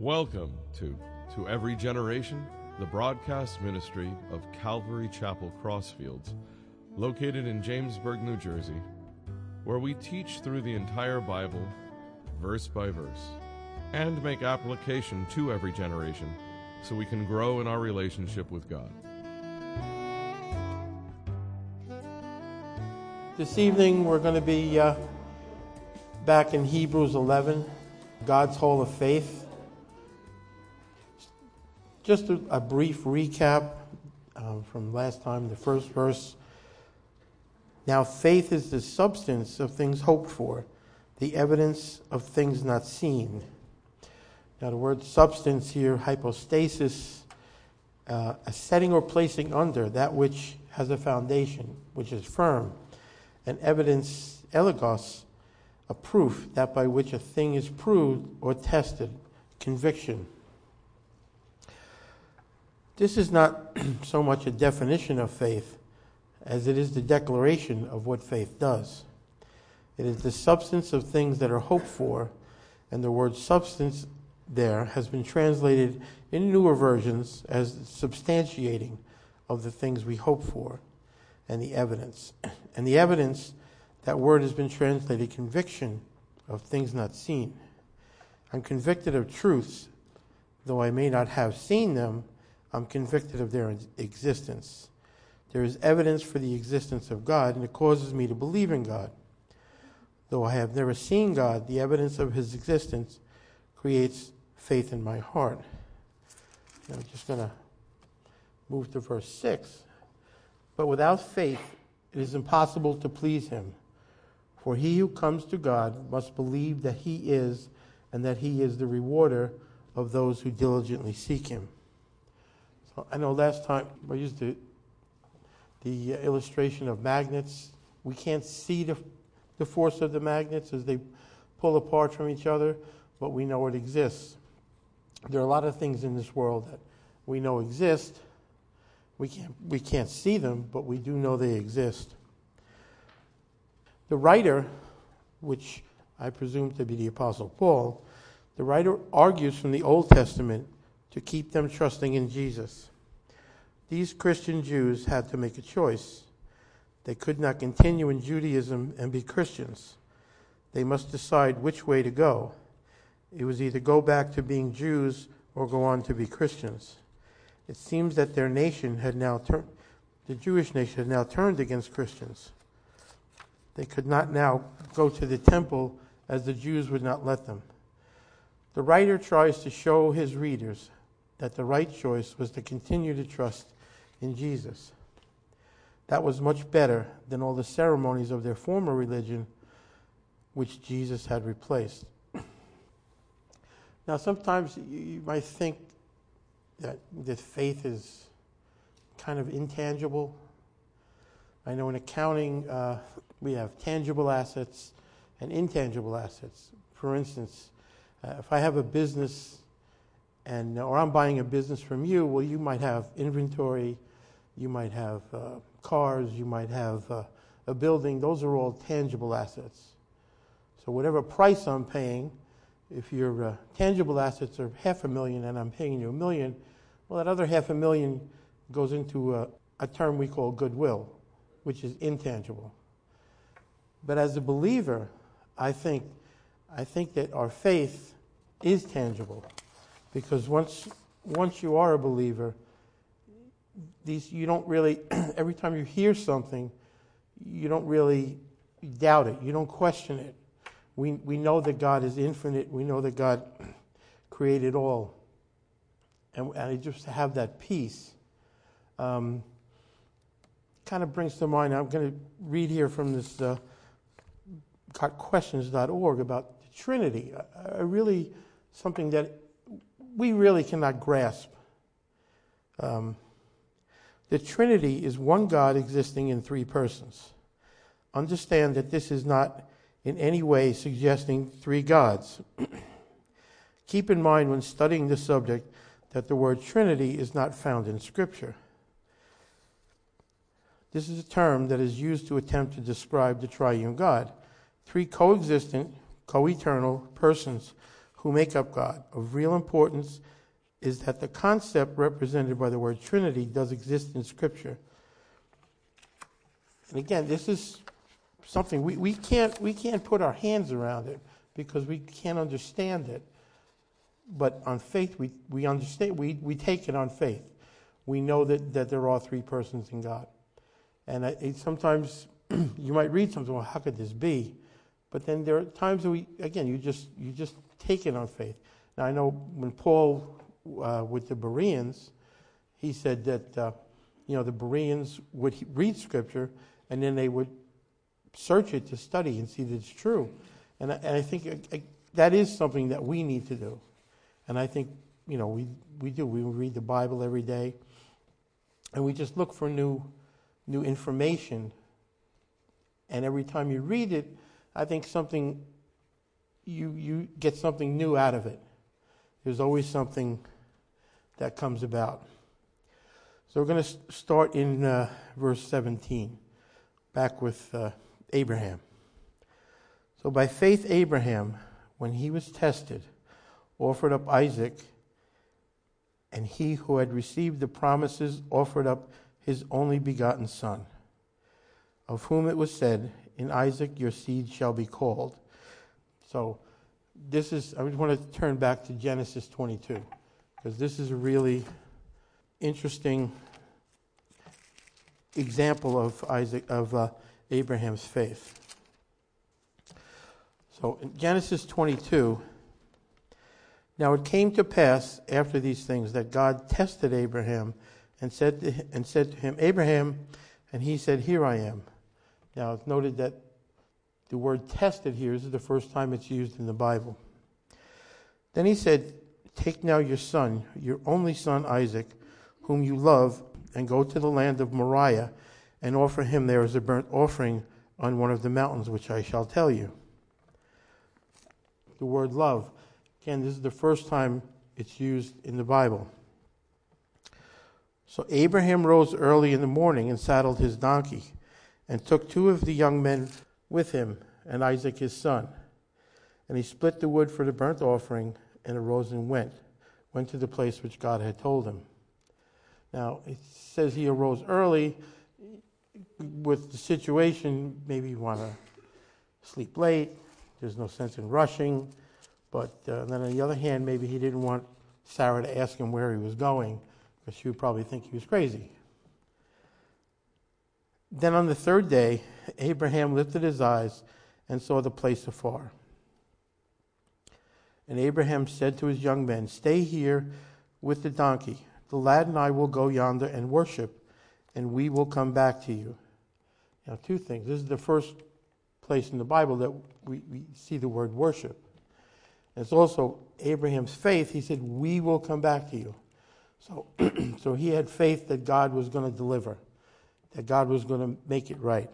Welcome to To Every Generation, the broadcast ministry of Calvary Chapel Crossfields, located in Jamesburg, New Jersey, where we teach through the entire Bible, verse by verse, and make application to every generation so we can grow in our relationship with God. This evening we're going to be uh, back in Hebrews 11, God's Hall of Faith. Just a, a brief recap um, from last time, the first verse. Now, faith is the substance of things hoped for, the evidence of things not seen. Now, the word substance here, hypostasis, uh, a setting or placing under that which has a foundation, which is firm, and evidence, elegchos, a proof, that by which a thing is proved or tested, conviction. This is not so much a definition of faith as it is the declaration of what faith does. It is the substance of things that are hoped for, and the word substance there has been translated in newer versions as substantiating of the things we hope for and the evidence. And the evidence, that word has been translated conviction of things not seen. I'm convicted of truths, though I may not have seen them, I'm convicted of their existence. There is evidence for the existence of God, and it causes me to believe in God. Though I have never seen God, the evidence of his existence creates faith in my heart. I'm just going to move to verse 6. But without faith, it is impossible to please him. For he who comes to God must believe that he is, and that he is the rewarder of those who diligently seek him. So I know last time I used the, the illustration of magnets. We can't see the, the force of the magnets as they pull apart from each other, but we know it exists. There are a lot of things in this world that we know exist. We can't, we can't see them, but we do know they exist. The writer, which I presume to be the Apostle Paul, the writer argues from the Old Testament to keep them trusting in Jesus. These Christian Jews had to make a choice. They could not continue in Judaism and be Christians. They must decide which way to go. It was either go back to being Jews or go on to be Christians. It seems that their nation had now turned, the Jewish nation had now turned against Christians. They could not now go to the temple as the Jews would not let them. The writer tries to show his readers that the right choice was to continue to trust in Jesus. That was much better than all the ceremonies of their former religion, which Jesus had replaced. now, sometimes you might think that, that faith is kind of intangible. I know in accounting, uh, we have tangible assets and intangible assets. For instance, uh, if I have a business and or I'm buying a business from you, well, you might have inventory, you might have uh, cars, you might have uh, a building. Those are all tangible assets. So whatever price I'm paying, if your uh, tangible assets are half a million and I'm paying you a million, well, that other half a million goes into a, a term we call goodwill, which is intangible. But as a believer, I think, I think that our faith is tangible. Because once, once you are a believer, these, you don't really, every time you hear something, you don't really doubt it. You don't question it. We, we know that God is infinite. We know that God created all. And, and just to have that peace um, kind of brings to mind, I'm going to read here from this uh, gotquestions.org about the Trinity. I, I really, something that we really cannot grasp. Um, the Trinity is one God existing in three persons. Understand that this is not in any way suggesting three gods. Keep in mind when studying the subject that the word Trinity is not found in Scripture. This is a term that is used to attempt to describe the triune God three coexistent, co eternal persons who make up God. Of real importance is that the concept represented by the word Trinity does exist in Scripture. And again, this is something we, we, can't, we can't put our hands around it because we can't understand it. But on faith, we, we understand, we, we take it on faith. We know that, that there are three persons in God. And it, sometimes you might read something, well, how could this be? But then there are times that we, again, you just, you just take it on faith. Now, I know when Paul, uh, with the Bereans, he said that, uh, you know, the Bereans would read Scripture and then they would search it to study and see that it's true. And I, and I think uh, uh, that is something that we need to do. And I think, you know, we, we do. We read the Bible every day and we just look for new, new information. And every time you read it, I think something, you, you get something new out of it. There's always something that comes about. So we're going to start in uh, verse 17, back with uh, Abraham. So by faith, Abraham, when he was tested, offered up Isaac, and he who had received the promises offered up his only begotten son, of whom it was said, In Isaac your seed shall be called. So this is, I want to turn back to Genesis 22, because this is a really interesting example of Isaac, of uh, Abraham's faith. So in Genesis 22, now it came to pass after these things that God tested Abraham and said to him, and said to him, Abraham, and he said, Here I am. Now it's noted that the word tested here is the first time it's used in the Bible. Then he said, Take now your son, your only son Isaac, whom you love, and go to the land of Moriah and offer him there as a burnt offering on one of the mountains which I shall tell you. The word love, again, this is the first time it's used in the Bible. So Abraham rose early in the morning and saddled his donkey, and took two of the young men with him, and Isaac his son. And he split the wood for the burnt offering, and arose and went, went to the place which God had told him. Now, it says he arose early with the situation, maybe you want to sleep late. There's no sense in rushing. But uh, then on the other hand, maybe he didn't want Sarah to ask him where he was going because she would probably think he was crazy. Then on the third day, Abraham lifted his eyes and saw the place afar. And Abraham said to his young men, Stay here with the donkey. The lad and I will go yonder and worship, and we will come back to you. Now, two things. This is the first place in the Bible that we, we see the word worship. It's also Abraham's faith. He said, We will come back to you. So, so he had faith that God was going to deliver, that God was going to make it right.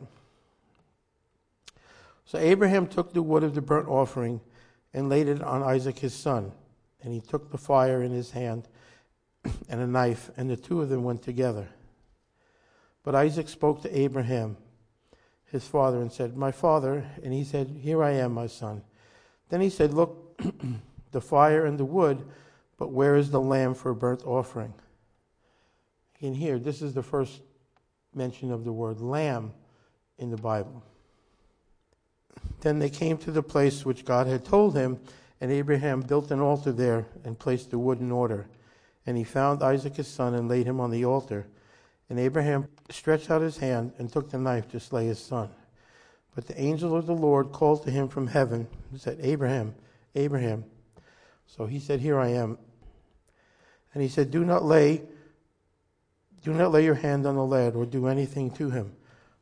So Abraham took the wood of the burnt offering and laid it on Isaac his son. And he took the fire in his hand and a knife, and the two of them went together. But Isaac spoke to Abraham his father and said, My father. And he said, Here I am, my son. Then he said, Look, the fire and the wood, but where is the lamb for a burnt offering? In here, this is the first mention of the word lamb in the Bible. Then they came to the place which God had told him, and Abraham built an altar there and placed the wood in order. And he found Isaac his son and laid him on the altar. And Abraham stretched out his hand and took the knife to slay his son. But the angel of the Lord called to him from heaven and said, Abraham, Abraham. So he said, Here I am. And he said, Do not lay do not lay your hand on the lad or do anything to him.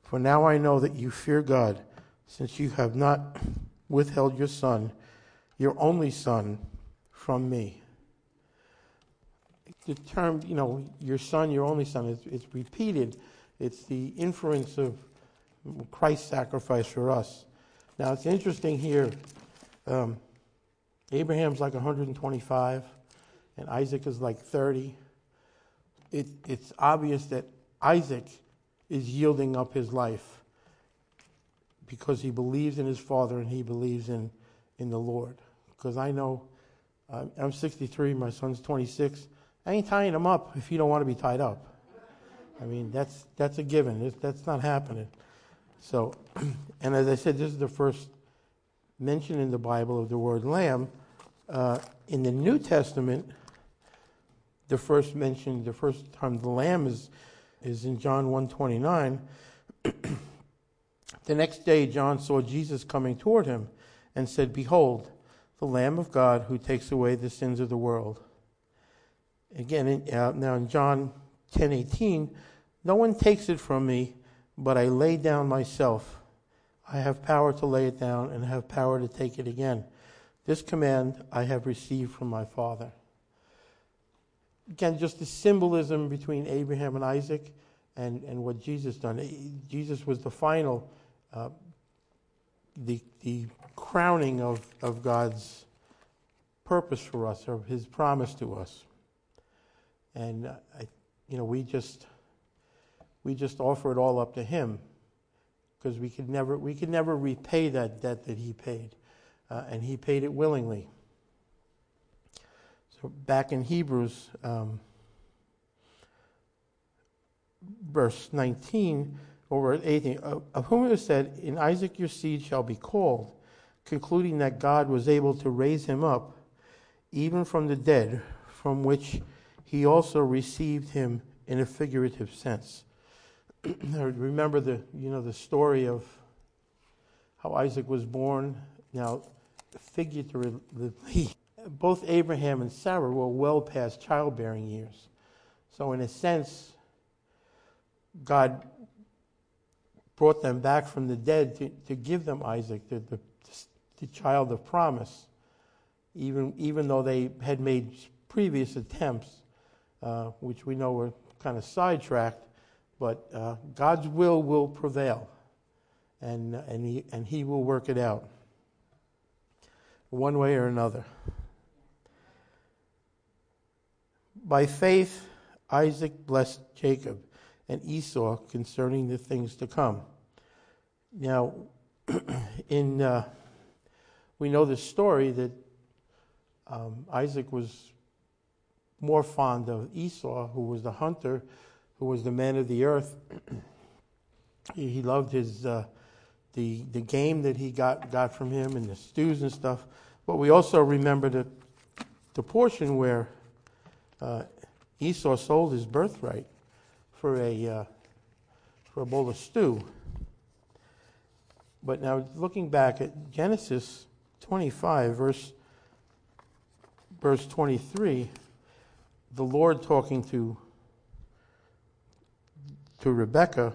For now I know that you fear God, since you have not withheld your son, your only son, from me the term, you know, your son, your only son, it's, it's repeated. It's the inference of Christ's sacrifice for us. Now, it's interesting here. Um, Abraham's like 125, and Isaac is like 30. It, it's obvious that Isaac is yielding up his life because he believes in his father and he believes in, in the Lord. Because I know I'm 63, my son's 26. I ain't tying him up if you don't want to be tied up. I mean, that's, that's a given. That's not happening. So, and as I said, this is the first mention in the Bible of the word lamb. Uh, in the New Testament, the first mention, the first time the lamb is, is in John 129. the next day, John saw Jesus coming toward him and said, Behold, the Lamb of God who takes away the sins of the world. Again, in, uh, now in John 10 18, no one takes it from me, but I lay down myself. I have power to lay it down and have power to take it again. This command I have received from my Father. Again, just the symbolism between Abraham and Isaac and, and what Jesus done. Jesus was the final, uh, the, the crowning of, of God's purpose for us, or his promise to us. And, uh, I, you know, we just, we just offer it all up to him because we could never, we could never repay that debt that he paid. Uh, and he paid it willingly. So back in Hebrews, um, verse 19 over 18, of, of whom it was said, In Isaac your seed shall be called, concluding that God was able to raise him up even from the dead, from which he also received him in a figurative sense. Remember the you know the story of how Isaac was born. Now, figuratively, both Abraham and Sarah were well past childbearing years. So, in a sense, God brought them back from the dead to, to give them Isaac, the, the, the child of promise, even, even though they had made previous attempts, uh, which we know were kind of sidetracked. But uh, God's will will prevail, and, and, he, and He will work it out one way or another. By faith, Isaac blessed Jacob and Esau concerning the things to come. Now, in uh, we know the story that um, Isaac was more fond of Esau, who was the hunter, who was the man of the earth. he loved his uh, the the game that he got got from him and the stews and stuff. But we also remember the the portion where uh, Esau sold his birthright for a uh, for a bowl of stew. But now looking back at Genesis 25 verse verse 23, the Lord talking to to Rebekah,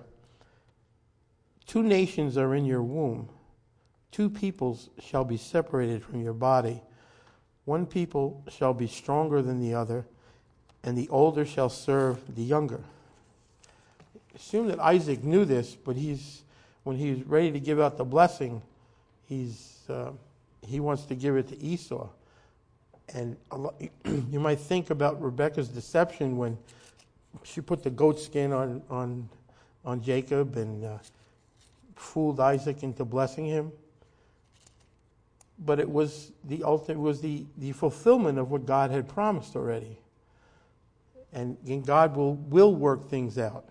two nations are in your womb. Two peoples shall be separated from your body. One people shall be stronger than the other, and the older shall serve the younger. Assume that Isaac knew this, but he's when he's ready to give out the blessing, he's uh, he wants to give it to Esau. And you might think about Rebecca's deception when she put the goat skin on on on Jacob and uh, fooled Isaac into blessing him. But it was the ultimate was the, the fulfillment of what God had promised already. And, and God will, will work things out.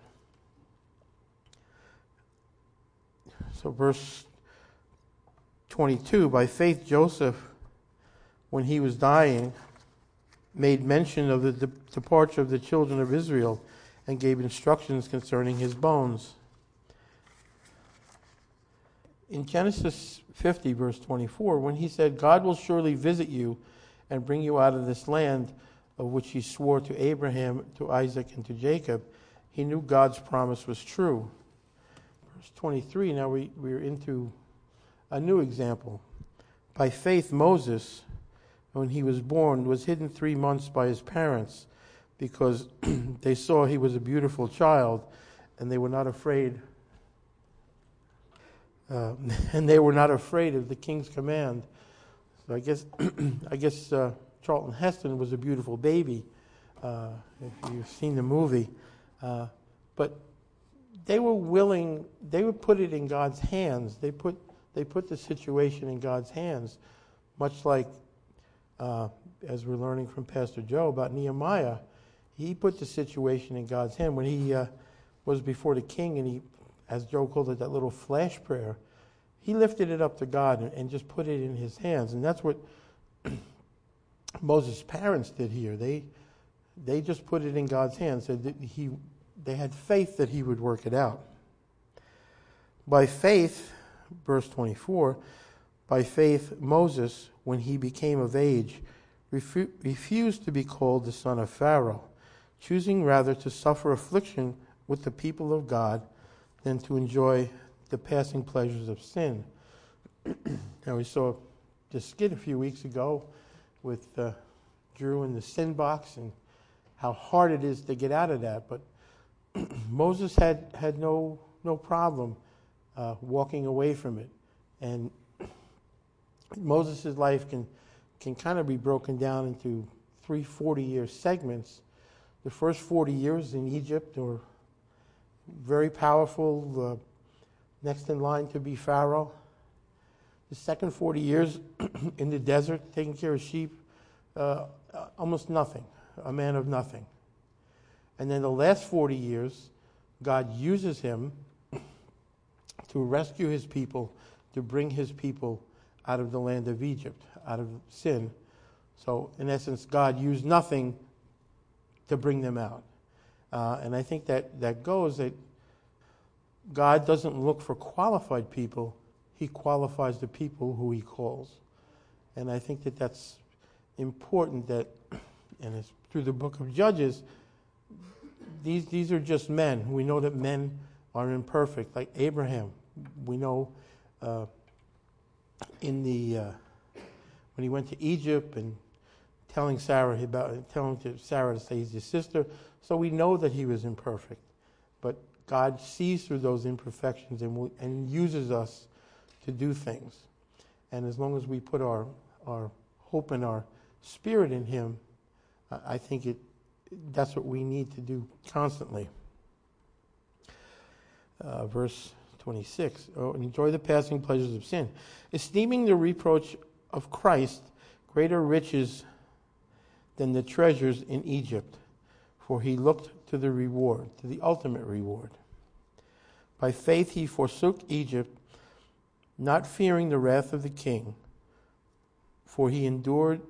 So verse 22, by faith Joseph, when he was dying, made mention of the departure of the children of Israel and gave instructions concerning his bones. In Genesis 50, verse 24, when he said, God will surely visit you and bring you out of this land of which he swore to Abraham, to Isaac, and to Jacob, he knew God's promise was true. Verse 23, now we, we're into a new example. By faith, Moses, when he was born, was hidden three months by his parents because they saw he was a beautiful child and they were not afraid. Uh, and they were not afraid of the king's command. So I guess, I guess uh, Charlton Heston was a beautiful baby, uh, if you've seen the movie. Uh, but they were willing, they would put it in God's hands. They put, they put the situation in God's hands, much like uh, as we're learning from Pastor Joe about Nehemiah, he put the situation in God's hand when he uh, was before the king and he, as Joe called it, that little flash prayer. He lifted it up to God and, and just put it in his hands. And that's what Moses' parents did here. They, they just put it in God's hands. Said he, they had faith that he would work it out. By faith, verse 24, by faith, Moses, when he became of age, refu- refused to be called the son of Pharaoh, choosing rather to suffer affliction with the people of God than to enjoy the passing pleasures of sin. now, we saw this skit a few weeks ago with uh, Drew in the sin box and how hard it is to get out of that. But Moses had, had no, no problem uh, walking away from it. And Moses' life can, can kind of be broken down into three 40 year segments. The first 40 years in Egypt were very powerful, uh, next in line to be Pharaoh. The second 40 years in the desert, taking care of sheep, uh, almost nothing, a man of nothing. And then the last 40 years, God uses him to rescue his people, to bring his people out of the land of Egypt, out of sin. So, in essence, God used nothing to bring them out. Uh, and I think that, that goes that God doesn't look for qualified people, He qualifies the people who He calls. And I think that that's important that, and it's through the book of Judges, these, these are just men. We know that men are imperfect, like Abraham. We know uh, in the uh, when he went to Egypt and telling Sarah about telling to Sarah to say he's his sister. So we know that he was imperfect, but God sees through those imperfections and, and uses us to do things. And as long as we put our our hope and our spirit in Him, I think it that's what we need to do constantly. Uh, verse 26. Oh, enjoy the passing pleasures of sin, esteeming the reproach of Christ greater riches than the treasures in Egypt, for he looked to the reward, to the ultimate reward. By faith he forsook Egypt, not fearing the wrath of the king, for he endured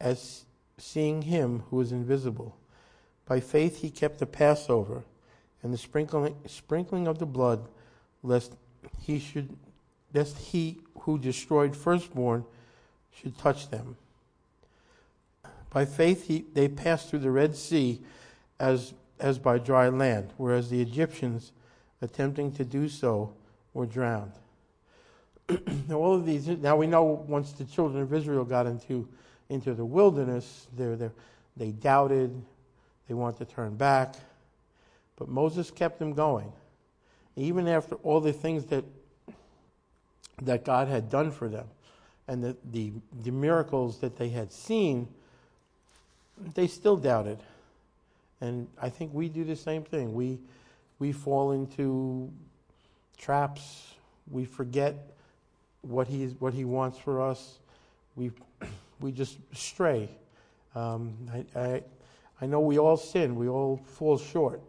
as seeing him who is invisible. By faith he kept the Passover and the sprinkling, sprinkling of the blood lest he should lest he who destroyed firstborn should touch them. By faith he, they passed through the Red Sea as as by dry land, whereas the Egyptians, attempting to do so, were drowned. now all of these now we know once the children of Israel got into into the wilderness, they they doubted, they wanted to turn back, but Moses kept them going even after all the things that that God had done for them and the, the, the miracles that they had seen, they still doubted. And I think we do the same thing. We, we fall into traps. We forget what, he's, what he wants for us. We, we just stray. Um, I, I, I know we all sin. We all fall short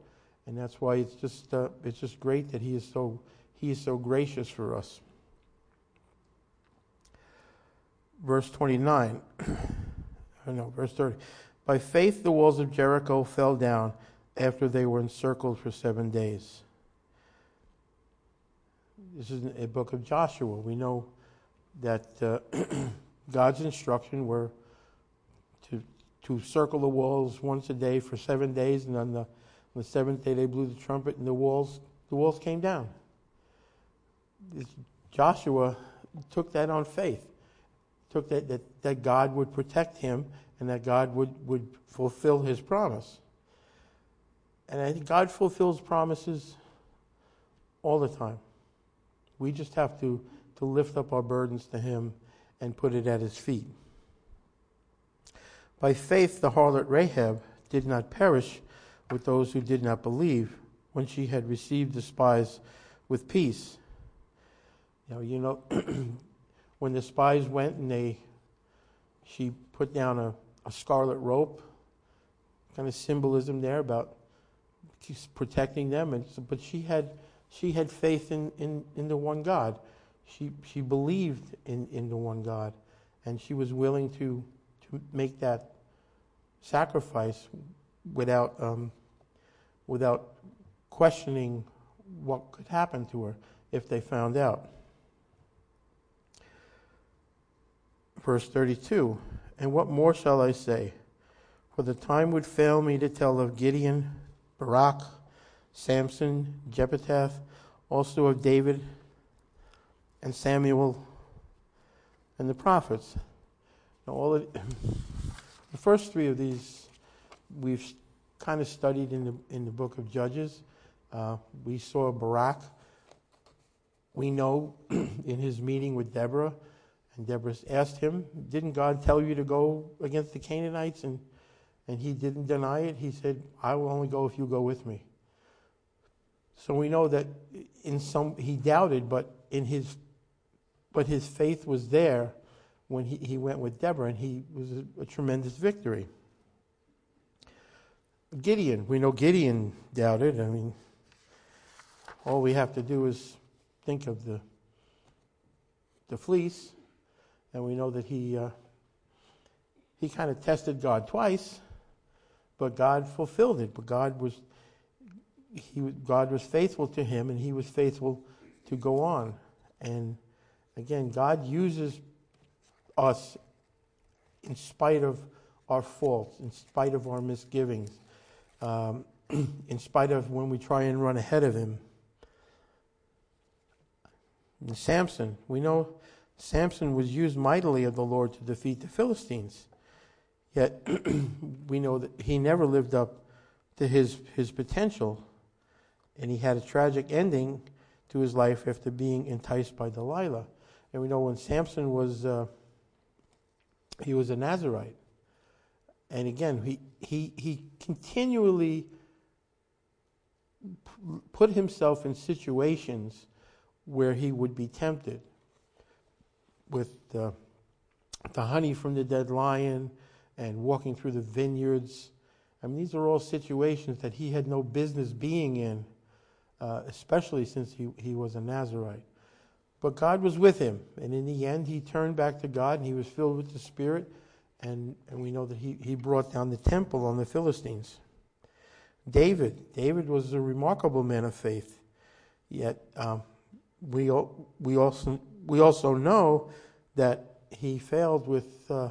and that's why it's just uh, it's just great that he is so he is so gracious for us. Verse 29. I know, verse 30. By faith the walls of Jericho fell down after they were encircled for 7 days. This is a book of Joshua. We know that uh, God's instruction were to to circle the walls once a day for 7 days and then the on the seventh day, they blew the trumpet, and the walls the walls came down. Joshua took that on faith, took that, that that God would protect him and that God would would fulfill His promise. And I think God fulfills promises all the time. We just have to to lift up our burdens to Him and put it at His feet. By faith, the harlot Rahab did not perish with those who did not believe when she had received the spies with peace. Now, you know, when the spies went and they, she put down a, a scarlet rope, kind of symbolism there about protecting them. And so, but she had she had faith in, in, in the one God. She she believed in, in the one God, and she was willing to to make that sacrifice without um, without questioning what could happen to her if they found out. Verse 32 And what more shall I say? For the time would fail me to tell of Gideon, Barak, Samson, Jephthah, also of David and Samuel and the prophets. Now, all of, the first three of these we've kind of studied in the in the book of Judges. Uh, we saw Barak. We know in his meeting with Deborah, and Deborah asked him, "Didn't God tell you to go against the Canaanites?" And and he didn't deny it. He said, "I will only go if you go with me." So we know that in some he doubted, but in his but his faith was there when he, he went with Deborah, and he was a, a tremendous victory. Gideon, we know Gideon doubted. I mean, all we have to do is think of the the fleece, and we know that he uh, he kind of tested God twice, but God fulfilled it. But God was he God was faithful to him, and he was faithful to go on. And again, God uses us in spite of our faults, in spite of our misgivings, um, in spite of when we try and run ahead of Him. And Samson, we know Samson was used mightily of the Lord to defeat the Philistines. Yet we know that he never lived up to his, his potential, and he had a tragic ending to his life after being enticed by Delilah. And we know when Samson was. Uh, he was a Nazarite. And again, he, he, he continually put himself in situations where he would be tempted with the, the honey from the dead lion and walking through the vineyards. I mean, these are all situations that he had no business being in, uh, especially since he, he was a Nazarite. But God was with him. And in the end, he turned back to God and he was filled with the Spirit. And, and we know that he, he brought down the temple on the Philistines. David. David was a remarkable man of faith. Yet um, we, we, also, we also know that he failed with, uh,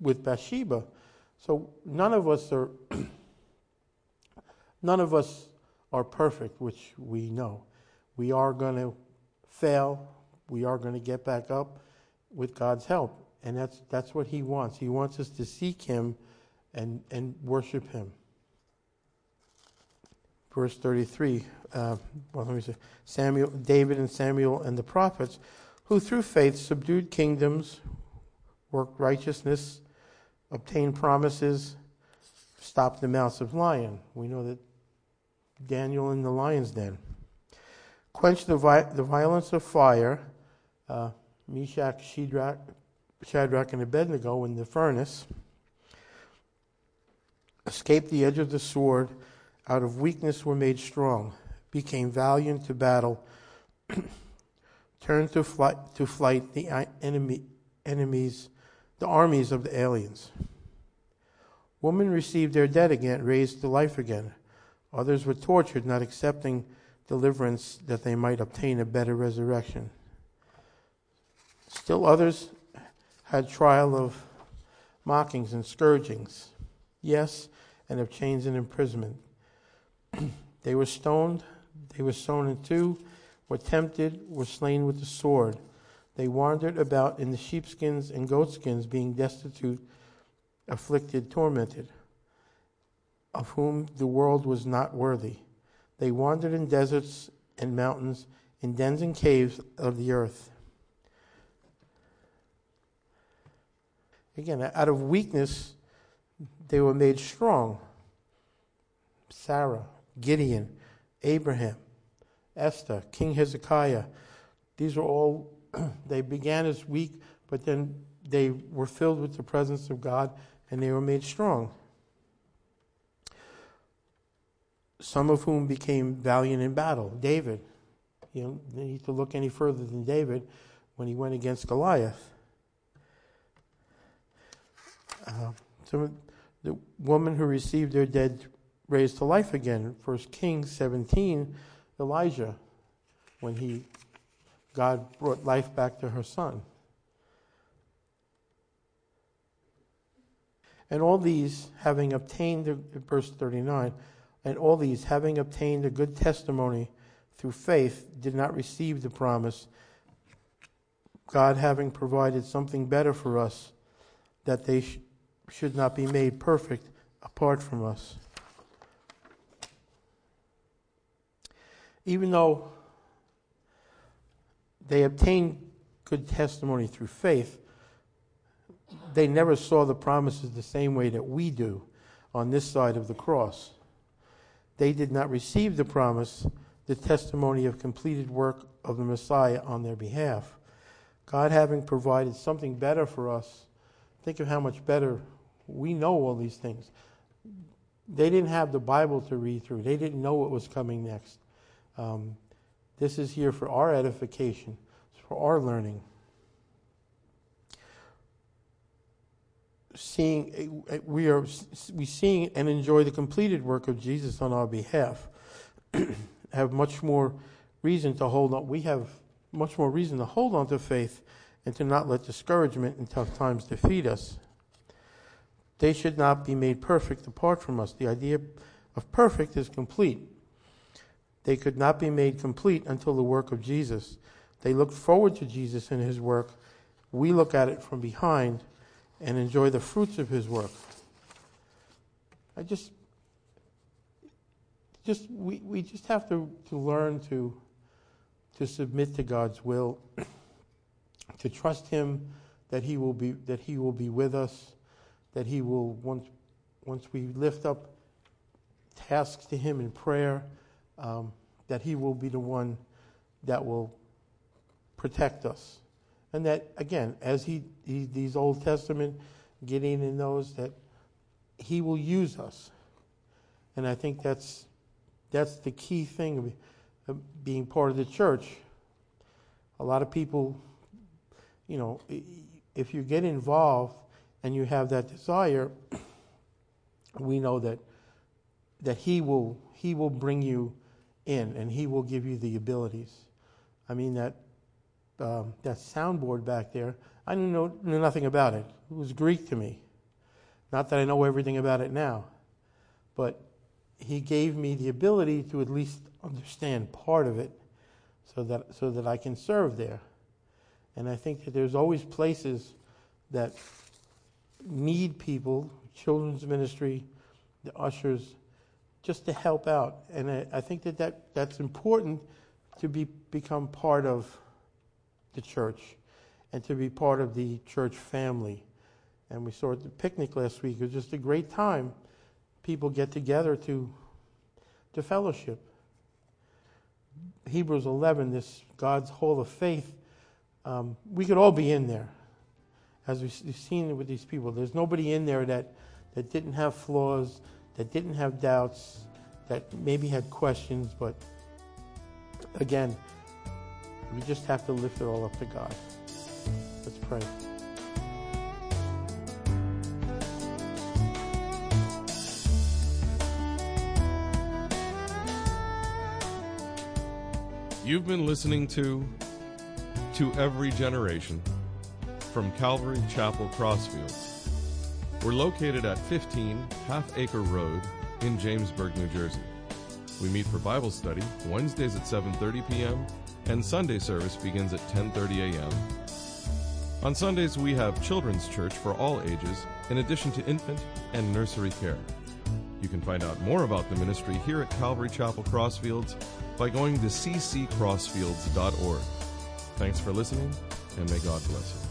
with Bathsheba. So none of us are none of us are perfect, which we know. We are going to fail we are going to get back up with God's help. And that's, that's what He wants. He wants us to seek Him and, and worship Him. Verse 33, uh, well, let me say, Samuel, David and Samuel and the prophets, who through faith subdued kingdoms, worked righteousness, obtained promises, stopped the mouths of lion. We know that Daniel in the lion's den. Quenched the, vi- the violence of fire, uh, Meshach, Shadrach, Shadrach, and Abednego in the furnace, escaped the edge of the sword, out of weakness were made strong, became valiant to battle, turned to flight, to flight the enemy, enemies, the armies of the aliens. Women received their dead again, raised to life again. Others were tortured, not accepting deliverance that they might obtain a better resurrection. Still others had trial of mockings and scourgings, yes, and of chains and imprisonment. they were stoned, they were sown in two, were tempted, were slain with the sword. They wandered about in the sheepskins and goatskins, being destitute, afflicted, tormented, of whom the world was not worthy. They wandered in deserts and mountains, in dens and caves of the earth. Again, out of weakness, they were made strong. Sarah, Gideon, Abraham, Esther, King Hezekiah. These are all, they began as weak, but then they were filled with the presence of God and they were made strong. Some of whom became valiant in battle. David, you don't need to look any further than David when he went against Goliath. Uh, some, the woman who received their dead raised to life again. First Kings 17, Elijah, when he God brought life back to her son. And all these, having obtained, verse 39, and all these, having obtained a good testimony through faith, did not receive the promise, God having provided something better for us, that they sh- should not be made perfect apart from us. Even though they obtained good testimony through faith, they never saw the promises the same way that we do on this side of the cross. They did not receive the promise, the testimony of completed work of the Messiah on their behalf. God having provided something better for us, think of how much better we know all these things. They didn't have the Bible to read through, they didn't know what was coming next. Um, this is here for our edification, it's for our learning. Seeing, we are we seeing and enjoy the completed work of Jesus on our behalf. have much more reason to hold on. We have much more reason to hold on to faith and to not let discouragement and tough times defeat us. They should not be made perfect apart from us. The idea of perfect is complete. They could not be made complete until the work of Jesus. They looked forward to Jesus and his work. We look at it from behind and enjoy the fruits of his work. I just just we, we just have to, to learn to to submit to God's will, to trust him that he will be that he will be with us, that he will once once we lift up tasks to him in prayer, um, that He will be the one that will protect us. And that, again, as he, he these Old Testament, Gideon and those, that He will use us. And I think that's, that's the key thing of being part of the church. A lot of people, you know, if you get involved and you have that desire, we know that that he will he will bring you in and he will give you the abilities. I mean that um, that soundboard back there, I knew, no, knew nothing about it. It was Greek to me. Not that I know everything about it now, but he gave me the ability to at least understand part of it so that, so that I can serve there. And I think that there's always places that need people, children's ministry, the ushers, just to help out. And I, I think that, that that's important to be, become part of the church and to be part of the church family. And we saw at the picnic last week. It was just a great time. People get together to, to fellowship. Hebrews 11, this God's Hall of Faith, um, we could all be in there. As we've seen with these people, there's nobody in there that, that didn't have flaws, that didn't have doubts, that maybe had questions, but again, we just have to lift it all up to God. Let's pray. You've been listening to To Every Generation from Calvary Chapel Crossfields. We're located at 15 Half Acre Road in Jamesburg, New Jersey. We meet for Bible study Wednesdays at 7:30 p.m. and Sunday service begins at 10:30 a.m. On Sundays we have children's church for all ages in addition to infant and nursery care. You can find out more about the ministry here at Calvary Chapel Crossfields by going to cccrossfields.org. Thanks for listening and may God bless you.